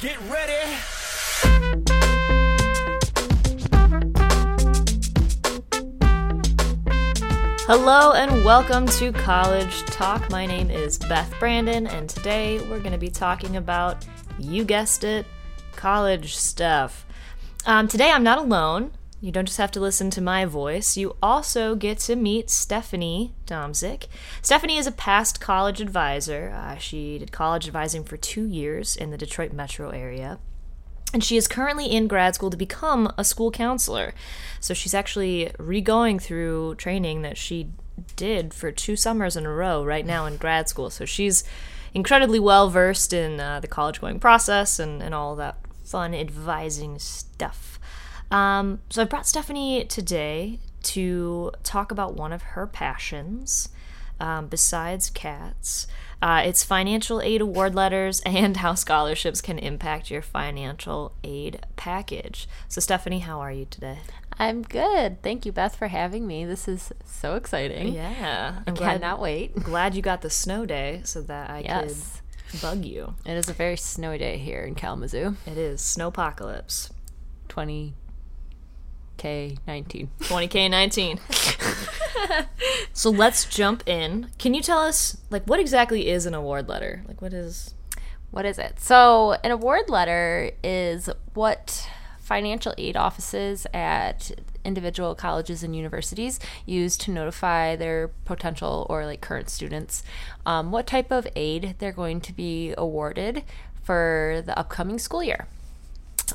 Get ready. Hello and welcome to College Talk. My name is Beth Brandon, and today we're going to be talking about, you guessed it, college stuff. Um, today I'm not alone. You don't just have to listen to my voice, you also get to meet Stephanie Domzik. Stephanie is a past college advisor. Uh, she did college advising for two years in the Detroit metro area. And she is currently in grad school to become a school counselor. So she's actually re going through training that she did for two summers in a row right now in grad school. So she's incredibly well versed in uh, the college going process and, and all that fun advising stuff. Um, so I brought Stephanie today to talk about one of her passions um, besides cats. Uh, it's financial aid award letters and how scholarships can impact your financial aid package. So, Stephanie, how are you today? I'm good. Thank you, Beth, for having me. This is so exciting. Yeah, I cannot wait. Glad you got the snow day so that I Yes. could bug you. It is a very snowy day here in Kalamazoo. It is snowpocalypse. 20K 19. 20k 19 so let's jump in can you tell us like what exactly is an award letter like what is What is it? So, an award letter is what financial aid offices at individual colleges and universities use to notify their potential or like current students um, what type of aid they're going to be awarded for the upcoming school year.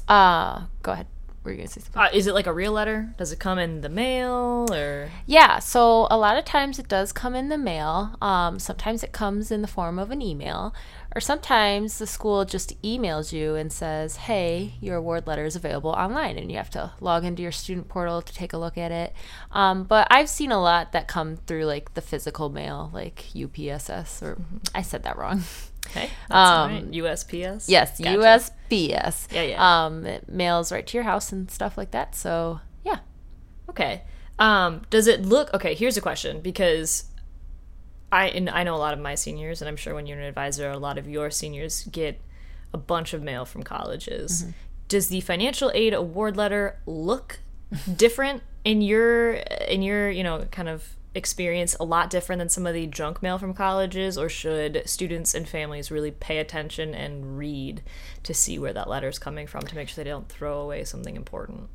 Uh, go ahead. Were you to say something? uh, is it like a real letter does it come in the mail or Yeah, so a lot of times it does come in the mail. Um, sometimes it comes in the form of an email, or sometimes the school just emails you and says, "Hey, your award letter is available online," and you have to log into your student portal to take a look at it. Um, but I've seen a lot that come through like the physical mail, like UPSS, or I said that wrong. okay Um, right. usps yes, Gotcha. USPS. Yeah, yeah. Um, it mails right to your house and stuff like that. So yeah. okay um does it look okay here's a question because i and i know a lot of my seniors and i'm sure when you're an advisor a lot of your seniors get a bunch of mail from colleges does the financial aid award letter look different in your in your you know kind of experience a lot different than some of the junk mail from colleges or should students and families really pay attention and read to see where that letter is coming from to make sure they don't throw away something important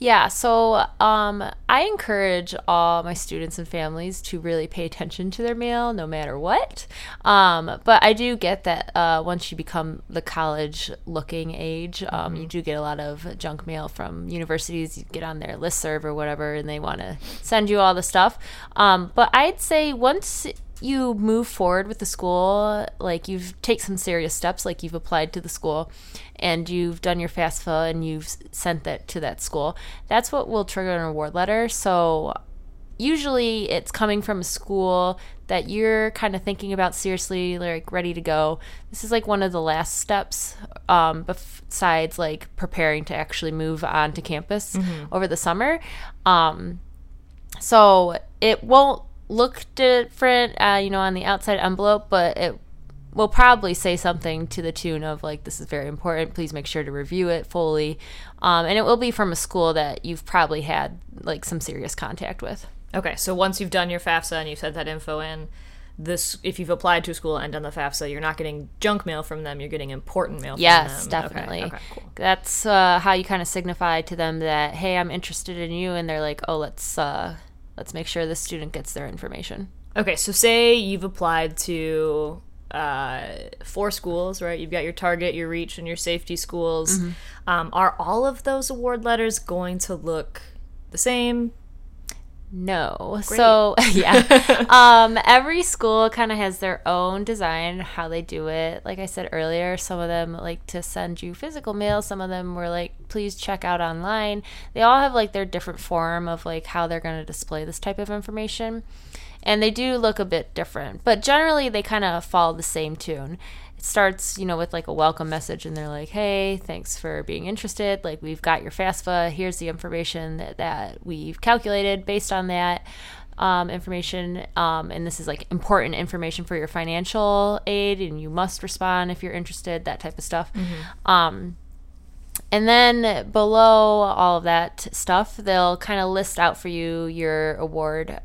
Yeah, so um, I encourage all my students and families to really pay attention to their mail no matter what. Um, but I do get that uh, once you become the college looking age, um, you do get a lot of junk mail from universities. You get on their listserv or whatever, and they want to send you all the stuff. Um, but I'd say once you move forward with the school, like you've take some serious steps, like you've applied to the school and you've done your FAFSA and you've sent that to that school, that's what will trigger an award letter. So usually it's coming from a school that you're kind of thinking about seriously, like ready to go. This is like one of the last steps um, besides like preparing to actually move on to campus over the summer. Um, so it won't look different, uh, you know, on the outside envelope, but it will probably say something to the tune of like, "This is very important. Please make sure to review it fully," um, and it will be from a school that you've probably had like some serious contact with. Okay, so once you've done your FAFSA and you've sent that info in, this if you've applied to a school and done the FAFSA, you're not getting junk mail from them. You're getting important mail. Yes, from them. definitely. Okay, okay, cool. That's uh, how you kind of signify to them that, "Hey, I'm interested in you," and they're like, "Oh, let's uh, let's make sure the student gets their information." Okay, so say you've applied to uh, four schools, right? You've got your target, your reach, and your safety schools. Mm-hmm. Um, are all of those award letters going to look the same? No. So yeah. um, every school kind of has their own design, how they do it. Like I said earlier, some of them like to send you physical mail. Some of them were like, please check out online. They all have like their different form of like how they're going to display this type of information. And they do look a bit different, but generally they kind of follow the same tune it starts, you know, with like a welcome message, and they're like, "Hey, thanks for being interested. Like, we've got your FAFSA. Here's the information that, that we've calculated based on that." um, information, um, and this is like important information for your financial aid, and you must respond if you're interested, that type of stuff. Um, and then below all of that stuff, they'll kind of list out for you your award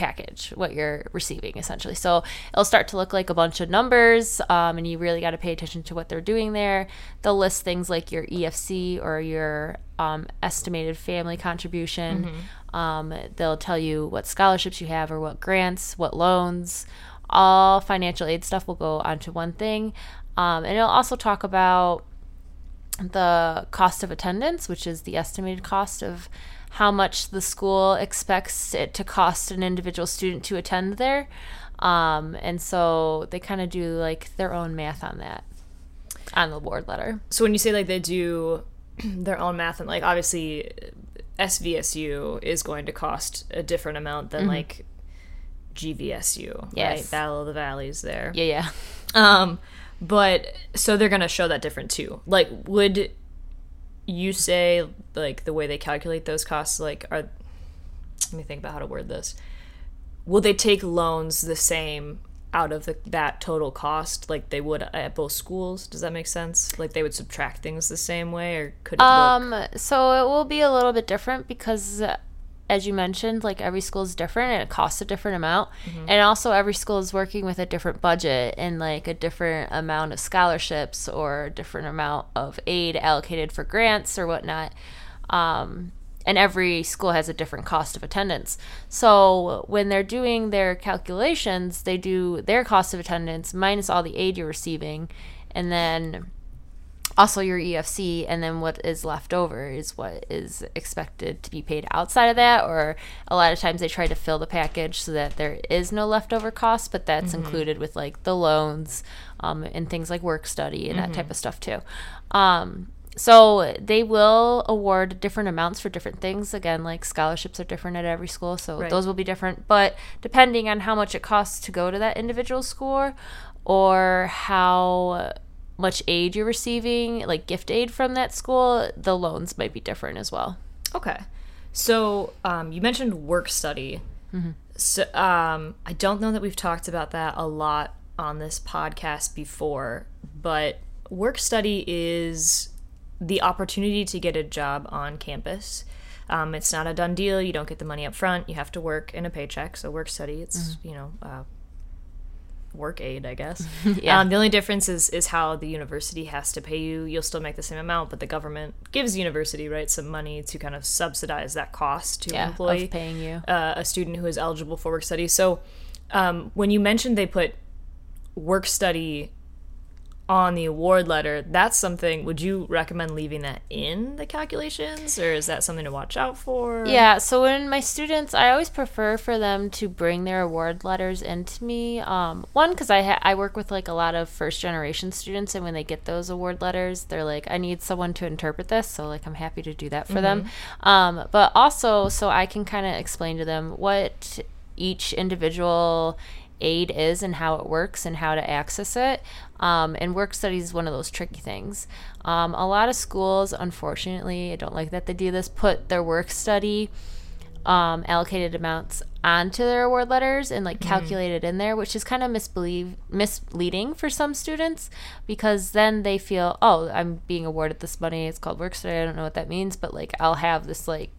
package, what you're receiving essentially. So it'll start to look like a bunch of numbers, um, and you really got to pay attention to what they're doing there. They'll list things like your EFC or your um, estimated family contribution. Um, they'll tell you what scholarships you have or what grants, what loans. All financial aid stuff will go onto one thing. Um, and it'll also talk about the cost of attendance, which is the estimated cost of how much the school expects it to cost an individual student to attend there. Um, and so they kind of do like their own math on that on the award letter. So when you say like they do their own math and like obviously SVSU is going to cost a different amount than like GVSU, Yes. right? Battle of the Valleys there. Yeah, yeah. Um, but so they're gonna show that different too. Like, would you say like the way they calculate those costs? Like, are let me think about how to word this. Will they take loans the same out of the, that total cost like they would at both schools? Does that make sense? Like they would subtract things the same way, or could it look? Um, so it will be a little bit different because, as you mentioned, like every school is different and it costs a different amount, and also every school is working with a different budget and like a different amount of scholarships or a different amount of aid allocated for grants or whatnot. Um, and every school has a different cost of attendance. So when they're doing their calculations, they do their cost of attendance minus all the aid you're receiving, and then also your EFC, and then what is left over is what is expected to be paid outside of that. Or a lot of times they try to fill the package so that there is no leftover cost, but that's included with like the loans um, and things like work study and that type of stuff too. Um, so they will award different amounts for different things. Again, like scholarships are different at every school, so Right. those will be different. But depending on how much it costs to go to that individual school, or how much aid you're receiving, like gift aid from that school, the loans might be different as well. Okay. So um, you mentioned work study. So um, I don't know that we've talked about that a lot on this podcast before, but work study is the opportunity to get a job on campus. Um, it's not a done deal. You don't get the money up front. You have to work in a paycheck. So work study, it's you know uh, work aid, I guess. Yeah. Um, the only difference is is how the university has to pay you. You'll still make the same amount, but the government gives the university right some money to kind of subsidize that cost to Yeah, an employee, paying you. uh, a student who is eligible for work study. So um, when you mentioned they put work study on the award letter, that's something. Would you recommend leaving that in the calculations, or is that something to watch out for? Yeah, so when my students, I always prefer for them to bring their award letters into me. Um, one, because I ha- I work with like a lot of first generation students, and when they get those award letters, they're like, I need someone to interpret this, so like I'm happy to do that for them. Um, but also, so I can kind of explain to them what each individual aid is and how it works and how to access it. Um, and work study is one of those tricky things. Um, a lot of schools, unfortunately, I don't like that they do this, put their work study um, allocated amounts onto their award letters and like calculate it in there, which is kind of misbelieve misleading for some students because then they feel, oh, I'm being awarded this money. It's called work study. I don't know what that means, but like I'll have this like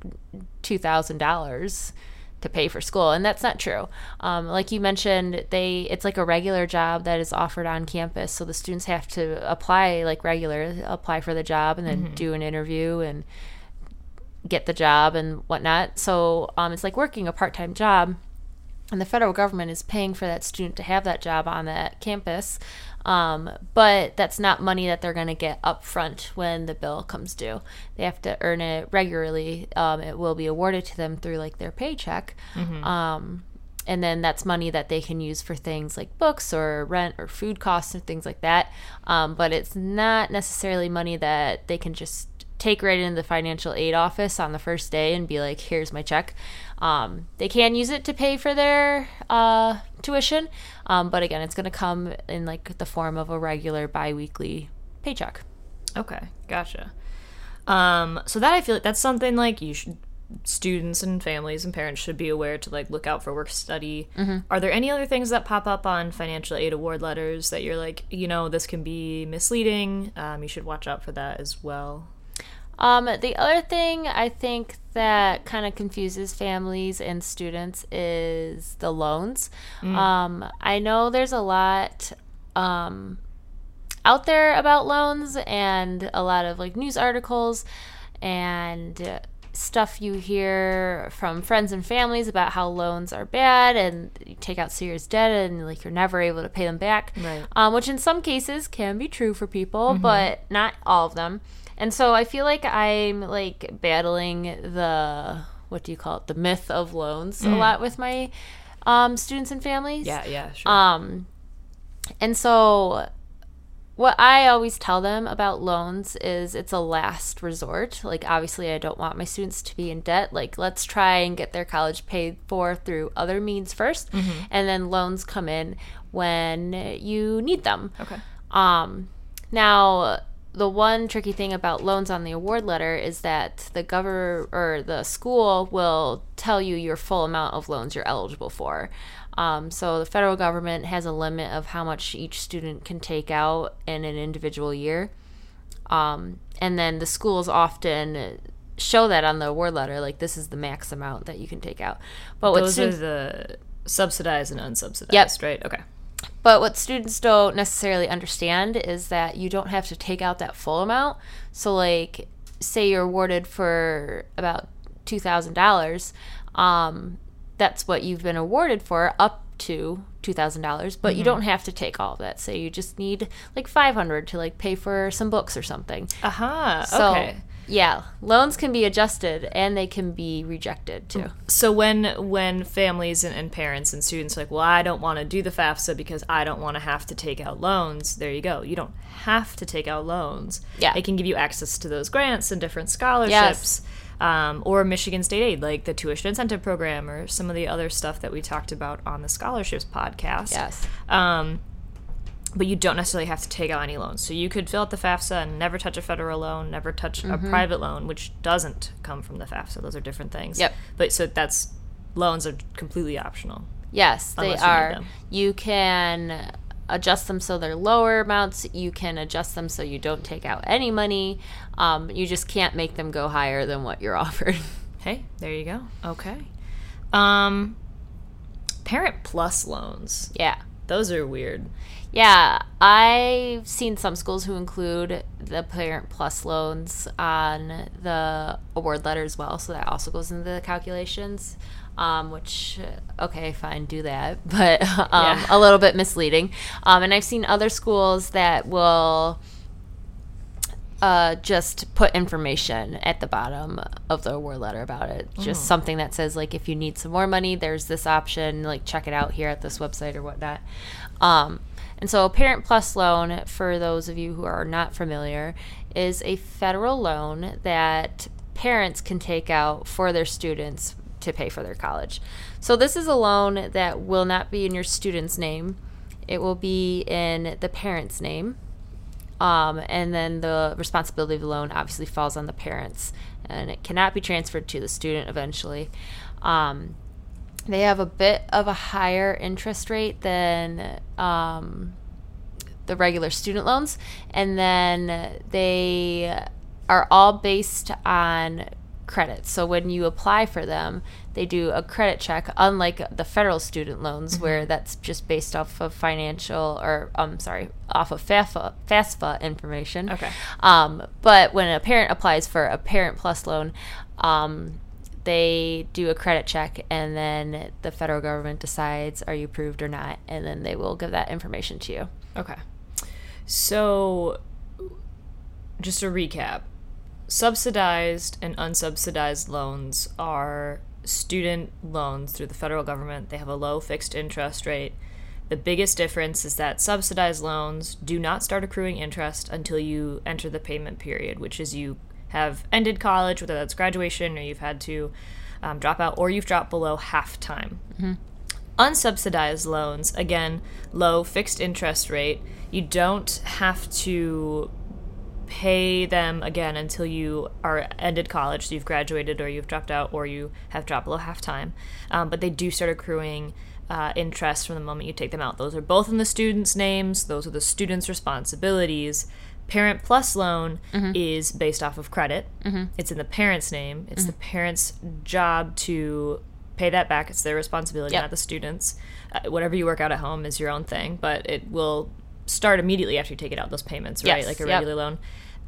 two thousand dollars to pay for school and that's not true. Um, like you mentioned they it's like a regular job that is offered on campus so the students have to apply like regular apply for the job and then do an interview and get the job and whatnot. So um, it's like working a part-time job and the federal government is paying for that student to have that job on that campus um, but that's not money that they're going to get up front when the bill comes due they have to earn it regularly um, it will be awarded to them through like their paycheck um, and then that's money that they can use for things like books or rent or food costs and things like that um, but it's not necessarily money that they can just take right into the financial aid office on the first day and be like, here's my check. Um, they can use it to pay for their uh, tuition, um, but again, it's going to come in like the form of a regular biweekly paycheck. Okay, gotcha. Um, so that I feel like that's something like you should students and families and parents should be aware to like look out for work study. Are there any other things that pop up on financial aid award letters that you're like, you know, this can be misleading? Um, you should watch out for that as well. Um, the other thing I think that kind of confuses families and students is the loans. Um, I know there's a lot um, out there about loans and a lot of like news articles and stuff you hear from friends and families about how loans are bad and you take out serious debt and like you're never able to pay them back Right. um, which in some cases can be true for people but not all of them and so i feel like i'm like battling the what do you call it the myth of loans a lot with my um, students and families Yeah, yeah, sure. um, and so, what I always tell them about loans is it's a last resort. Like, obviously, I don't want my students to be in debt. Like, let's try and get their college paid for through other means 1st and then loans come in when you need them. okay. Um, now, the one tricky thing about loans on the award letter is that the governor or the school will tell you your full amount of loans you're eligible for. Um, so the federal government has a limit of how much each student can take out in an individual year. Um, and then the schools often show that on the award letter, like this is the max amount that you can take out. But Those students are the subsidized and unsubsidized, Yep. right? Okay. But what students don't necessarily understand is that you don't have to take out that full amount. So, like, say you're awarded for about two thousand dollars, um, that's what you've been awarded for up to two thousand dollars. But you don't have to take all of that. Say you just need like five hundred to like pay for some books or something. Aha. So, okay. Yeah, loans can be adjusted and they can be rejected too. So when when families and, and parents and students are like, well, I don't want to do the FAFSA because I don't want to have to take out loans. There you go. You don't have to take out loans. Yeah. it can give you access to those grants and different scholarships. Um, or Michigan State Aid, like the tuition incentive program, or some of the other stuff that we talked about on the scholarships podcast. Yes. Um, but you don't necessarily have to take out any loans. So you could fill out the FAFSA and never touch a federal loan, never touch Mm-hmm. a private loan, which doesn't come from the FAFSA. Those are different things. Yep. But so that's loans are completely optional. Yes, they you are. You can adjust them so they're lower amounts. You can adjust them so you don't take out any money. Um, you just can't make them go higher than what you're offered. Hey, there you go. Okay. Um, Parent Plus loans. yeah. Those are weird. Yeah, I've seen some schools who include the Parent Plus loans on the award letter as well, so that also goes into the calculations. Um, which, okay, fine, do that, but um, Yeah. a little bit misleading. Um, and I've seen other schools that will uh, just put information at the bottom of the award letter about it. Just something that says like if you need some more money, there's this option. Like check it out here at this website or whatnot. Um, and so, a Parent Plus loan, for those of you who are not familiar, is a federal loan that parents can take out for their students to pay for their college. So, this is a loan that will not be in your student's name, it will be in the parent's name. Um, and then the responsibility of the loan obviously falls on the parents, and it cannot be transferred to the student eventually. Um, they have a bit of a higher interest rate than um, the regular student loans, and then they are all based on credit. So when you apply for them, they do a credit check, unlike the federal student loans, where that's just based off of financial or I'm sorry, off of FAFSA, FAFSA information. Okay. Um, but when a parent applies for a Parent Plus loan, um, they do a credit check, and then the federal government decides are you approved or not, and then they will give that information to you. Okay. So, just to recap subsidized and unsubsidized loans are student loans through the federal government. They have a low fixed interest rate. The biggest difference is that subsidized loans do not start accruing interest until you enter the payment period, which is you have ended college, whether that's graduation or you've had to um, drop out or you've dropped below half time. Unsubsidized loans, again, low fixed interest rate. You don't have to pay them again until you are ended college, so you've graduated or you've dropped out or you have dropped below half time. Um, but they do start accruing uh, interest from the moment you take them out. Those are both in the students' names. Those are the students' responsibilities. Parent Plus loan Mm-hmm. is based off of credit. It's in the parent's name. It's the Mm-hmm. parent's job to pay that back. It's their responsibility, Yep. not the students. Uh, whatever you work out at home is your own thing, but it will start immediately after you take it out. Those payments, right? Yes, Like a yep. regular loan,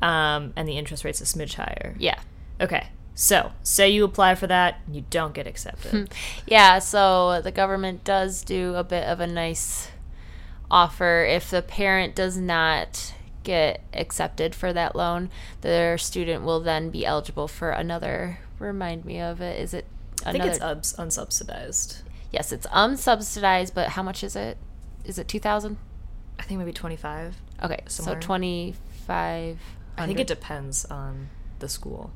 um, and the interest rate's a smidge higher. Yeah. Okay, so say you apply for that, you don't get accepted. Yeah, so the government does do a bit of a nice offer if the parent does not get accepted for that loan, their student will then be eligible for another remind me of it. Is it I think another it's ubs- unsubsidized. Yes, it's unsubsidized, but how much is it? Is it 2000? I think maybe twenty five. Okay, Somewhere. so 25 I think it depends on the school,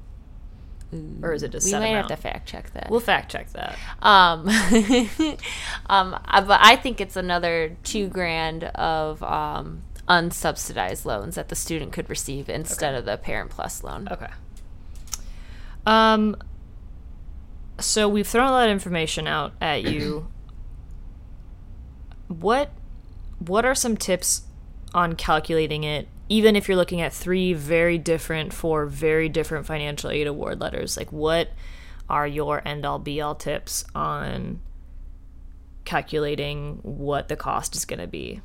or is it just we set might amount? have to fact check that. We'll fact check that. Um, um, I- but I think it's another two grand of um, unsubsidized loans that the student could receive instead of the Parent Plus loan. Okay. Um. So we've thrown a lot of information out at you. what What are some tips on calculating it? Even if you're looking at three very different, four very different financial aid award letters, like what are your end all be all tips on calculating what the cost is going to be?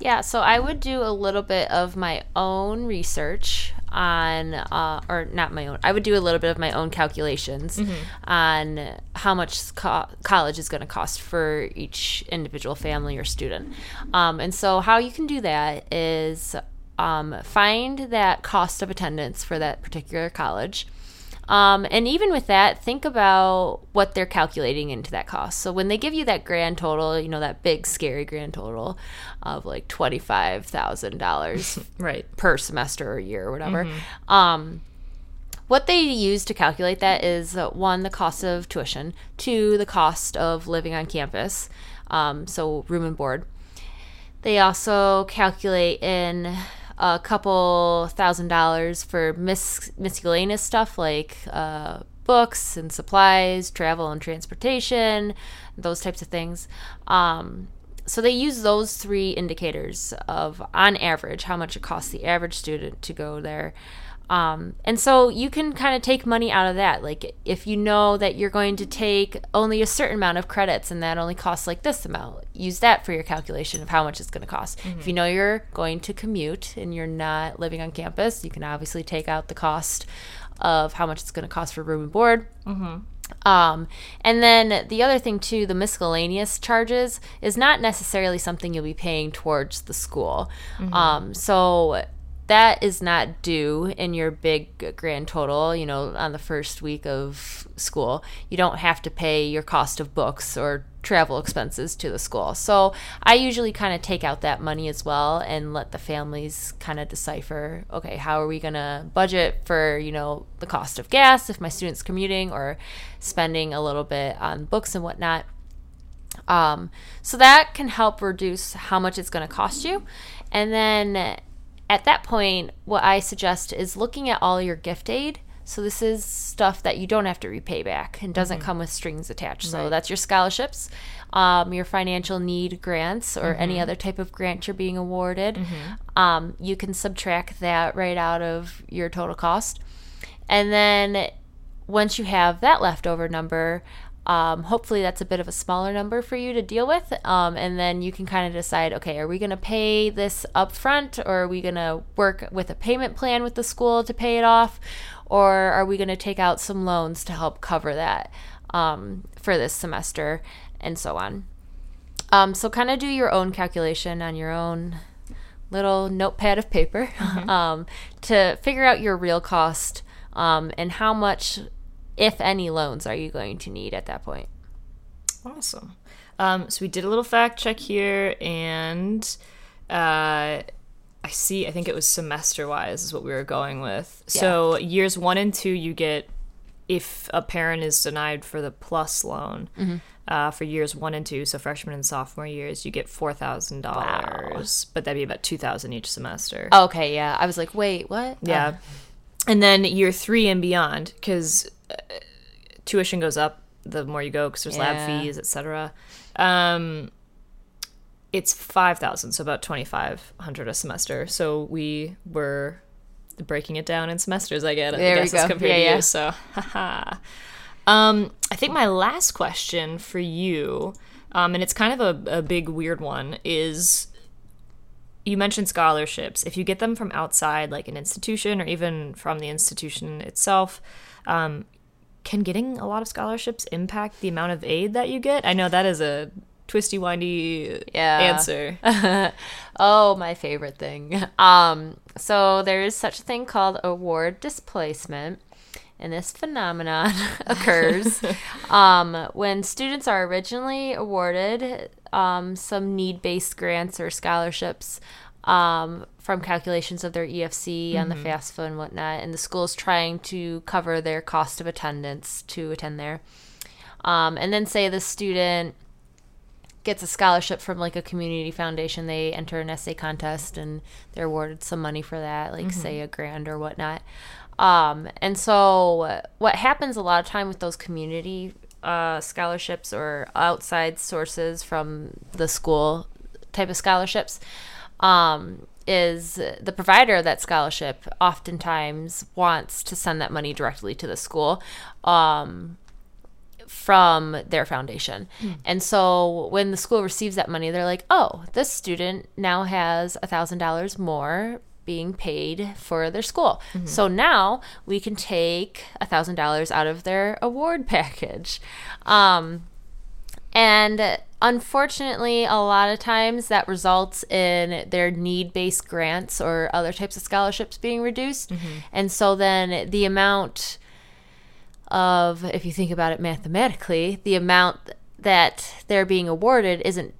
Yeah, so I would do a little bit of my own research on, uh, or not my own, I would do a little bit of my own calculations on how much co- college is going to cost for each individual family or student. Um, and so, how you can do that is um, find that cost of attendance for that particular college. Um, and even with that, think about what they're calculating into that cost. So when they give you that grand total, you know, that big scary grand total of like $25,000 Right. per semester or year or whatever, um, what they use to calculate that is uh, one, the cost of tuition, two, the cost of living on campus, um, so room and board. They also calculate in a couple thousand dollars for mis- miscellaneous stuff like uh, books and supplies, travel and transportation, those types of things. Um, so they use those three indicators of, on average, how much it costs the average student to go there. Um, and so you can kind of take money out of that. Like if you know that you're going to take only a certain amount of credits and that only costs like this amount, use that for your calculation of how much it's going to cost. If you know you're going to commute and you're not living on campus, you can obviously take out the cost of how much it's going to cost for room and board. Um, and then the other thing too, the miscellaneous charges is not necessarily something you'll be paying towards the school. Um, so that is not due in your big grand total, you know, on the first week of school. You don't have to pay your cost of books or travel expenses to the school. So I usually kind of take out that money as well and let the families kind of decipher, okay, how are we going to budget for, you know, the cost of gas if my student's commuting or spending a little bit on books and whatnot. Um, so that can help reduce how much it's going to cost you. And then at that point, what I suggest is looking at all your gift aid. So this is stuff that you don't have to repay back and doesn't come with strings attached. So that's your scholarships, um, your financial need grants, or any other type of grant you're being awarded. Um, you can subtract that right out of your total cost. And then once you have that leftover number, um, hopefully that's a bit of a smaller number for you to deal with. Um, and then you can kind of decide okay, are we going to pay this up front or are we going to work with a payment plan with the school to pay it off? Or are we going to take out some loans to help cover that um, for this semester and so on? Um, so, kind of do your own calculation on your own little notepad of paper um, to figure out your real cost um, and how much, if any, loans are you going to need at that point. Awesome. Um, so we did a little fact check here, and uh, I see. I think it was semester wise is what we were going with. So years one and two, you get if a parent is denied for the plus loan, Uh, for years one and two, so freshman and sophomore years, you get four thousand dollars, but that'd be about two thousand each semester. Okay, yeah. I was like, wait, what? Yeah. And then year three and beyond, because uh, tuition goes up the more you go, because there's Yeah. lab fees, etc. Um, it's five thousand, so about twenty five hundred a semester. So we were breaking it down in semesters. I get. There I we guess as go. compared Yeah, to yeah. you. So, haha. um, I think my last question for you, um, and it's kind of a, a big weird one, is you mentioned scholarships. If you get them from outside, like an institution or even from the institution itself, um, can getting a lot of scholarships impact the amount of aid that you get? I know that is a twisty, windy Yeah. answer. oh, my favorite thing. Um, so there is such a thing called award displacement, and this phenomenon occurs um, when students are originally awarded um, some need-based grants or scholarships. Um, from calculations of their EFC on the FAFSA and whatnot, and the school is trying to cover their cost of attendance to attend there. Um, and then say the student gets a scholarship from like a community foundation. They enter an essay contest and they're awarded some money for that, like say a grand or whatnot. Um, and so what happens a lot of time with those community uh, scholarships or outside sources from the school type of scholarships um, is the provider of that scholarship oftentimes wants to send that money directly to the school. Um, from their foundation. And so when the school receives that money, they're like, oh, this student now has a $1,000 more being paid for their school. So now we can take a $1,000 out of their award package. Um, and unfortunately, a lot of times that results in their need based grants or other types of scholarships being reduced. And so then the amount of, if you think about it mathematically, the amount that they're being awarded isn't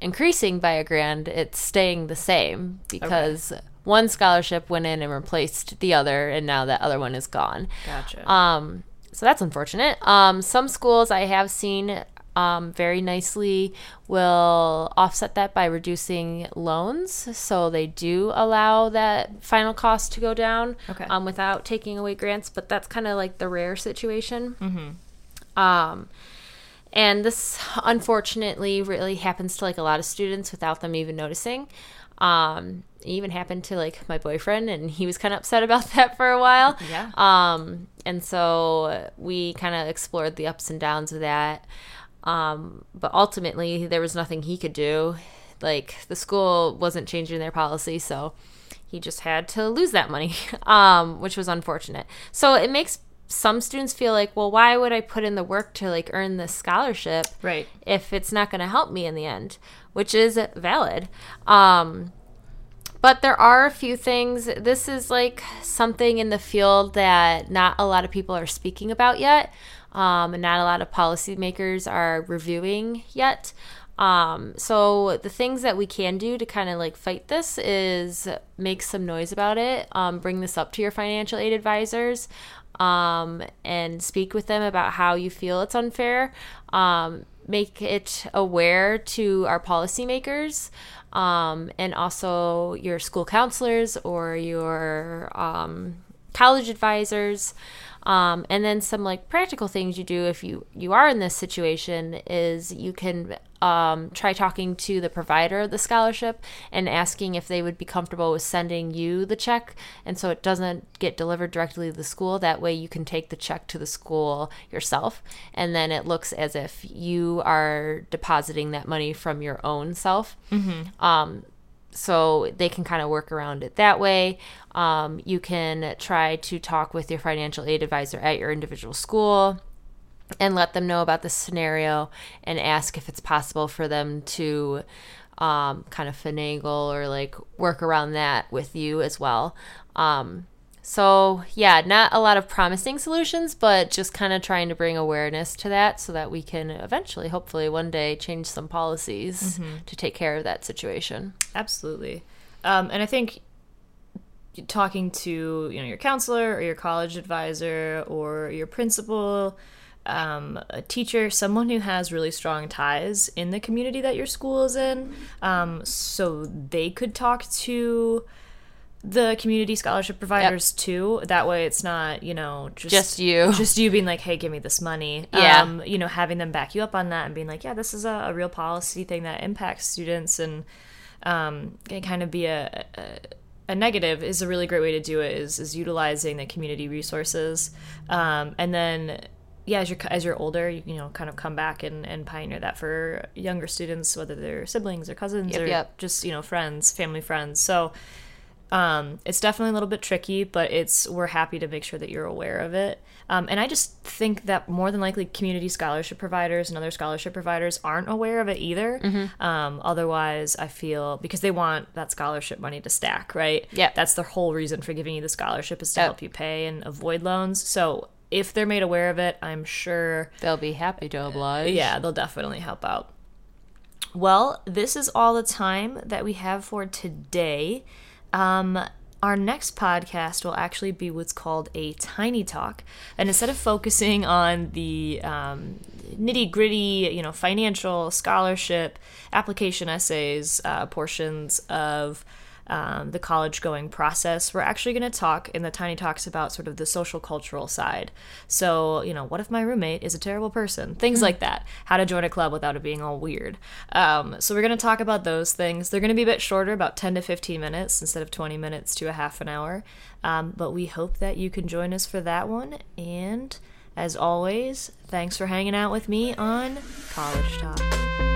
increasing by a grand, it's staying the same because one scholarship went in and replaced the other, and now that other one is gone. Gotcha. Um, so that's unfortunate. Um, some schools I have seen um, very nicely will offset that by reducing loans. So they do allow that final cost to go down Okay. um, without taking away grants, but that's kind of like the rare situation. Mm-hmm. Um, and this unfortunately really happens to like a lot of students without them even noticing. Um, it even happened to like my boyfriend, and he was kind of upset about that for a while. Yeah. Um, and so we kind of explored the ups and downs of that. Um, but ultimately, there was nothing he could do. Like the school wasn't changing their policy, so he just had to lose that money, um, which was unfortunate. So it makes some students feel like, well, why would I put in the work to like earn this scholarship Right. if it's not going to help me in the end, which is valid. Um, but there are a few things. This is like something in the field that not a lot of people are speaking about yet, um, and not a lot of policymakers are reviewing yet. Um, so the things that we can do to kind of like fight this is make some noise about it, um, bring this up to your financial aid advisors, um, and speak with them about how you feel it's unfair. Um, make it aware to our policymakers um, and also your school counselors or your um, college advisors. Um, and then some like practical things you do if you you are in this situation is you can um, try talking to the provider of the scholarship and asking if they would be comfortable with sending you the check, and so it doesn't get delivered directly to the school. That way, you can take the check to the school yourself, and then it looks as if you are depositing that money from your own self. Um, so they can kind of work around it that way. Um, you can try to talk with your financial aid advisor at your individual school and let them know about the scenario and ask if it's possible for them to um, kind of finagle or like work around that with you as well. Um, so, yeah, not a lot of promising solutions, but just kind of trying to bring awareness to that so that we can eventually, hopefully, one day change some policies to take care of that situation. Absolutely. Um, and I think talking to you know your counselor or your college advisor or your principal um, a teacher, someone who has really strong ties in the community that your school is in, um, so they could talk to the community scholarship providers too. That way, it's not you know just Just you. just you being like, hey, give me this money. Yeah. Um, you know, having them back you up on that and being like, yeah, this is a, a real policy thing that impacts students and um, can kind of be a, a a negative is a really great way to do it is is utilizing the community resources um, and then yeah as you're as you're older you, you know kind of come back and, and pioneer that for younger students whether they're siblings or cousins Yep, or yep. just you know friends family friends so um, it's definitely a little bit tricky, but it's we're happy to make sure that you're aware of it. Um, and I just think that more than likely, community scholarship providers and other scholarship providers aren't aware of it either. Mm-hmm. Um, otherwise, I feel because they want that scholarship money to stack, right? Yeah, that's the whole reason for giving you the scholarship is to help you pay and avoid loans. So if they're made aware of it, I'm sure They'll be happy to oblige. yeah, they'll definitely help out. Well, this is all the time that we have for today. Um, our next podcast will actually be what's called a tiny talk, and instead of focusing on the um, nitty gritty, you know, financial scholarship application essays uh, portions of um, the college going process, we're actually going to talk in the tiny talks about sort of the social cultural side. So, you know, what if my roommate is a terrible person? Things like that. How to join a club without it being all weird. Um, so, we're going to talk about those things. They're going to be a bit shorter, about 10 to 15 minutes instead of 20 minutes to a half an hour. Um, but we hope that you can join us for that one. And as always, thanks for hanging out with me on College Talk.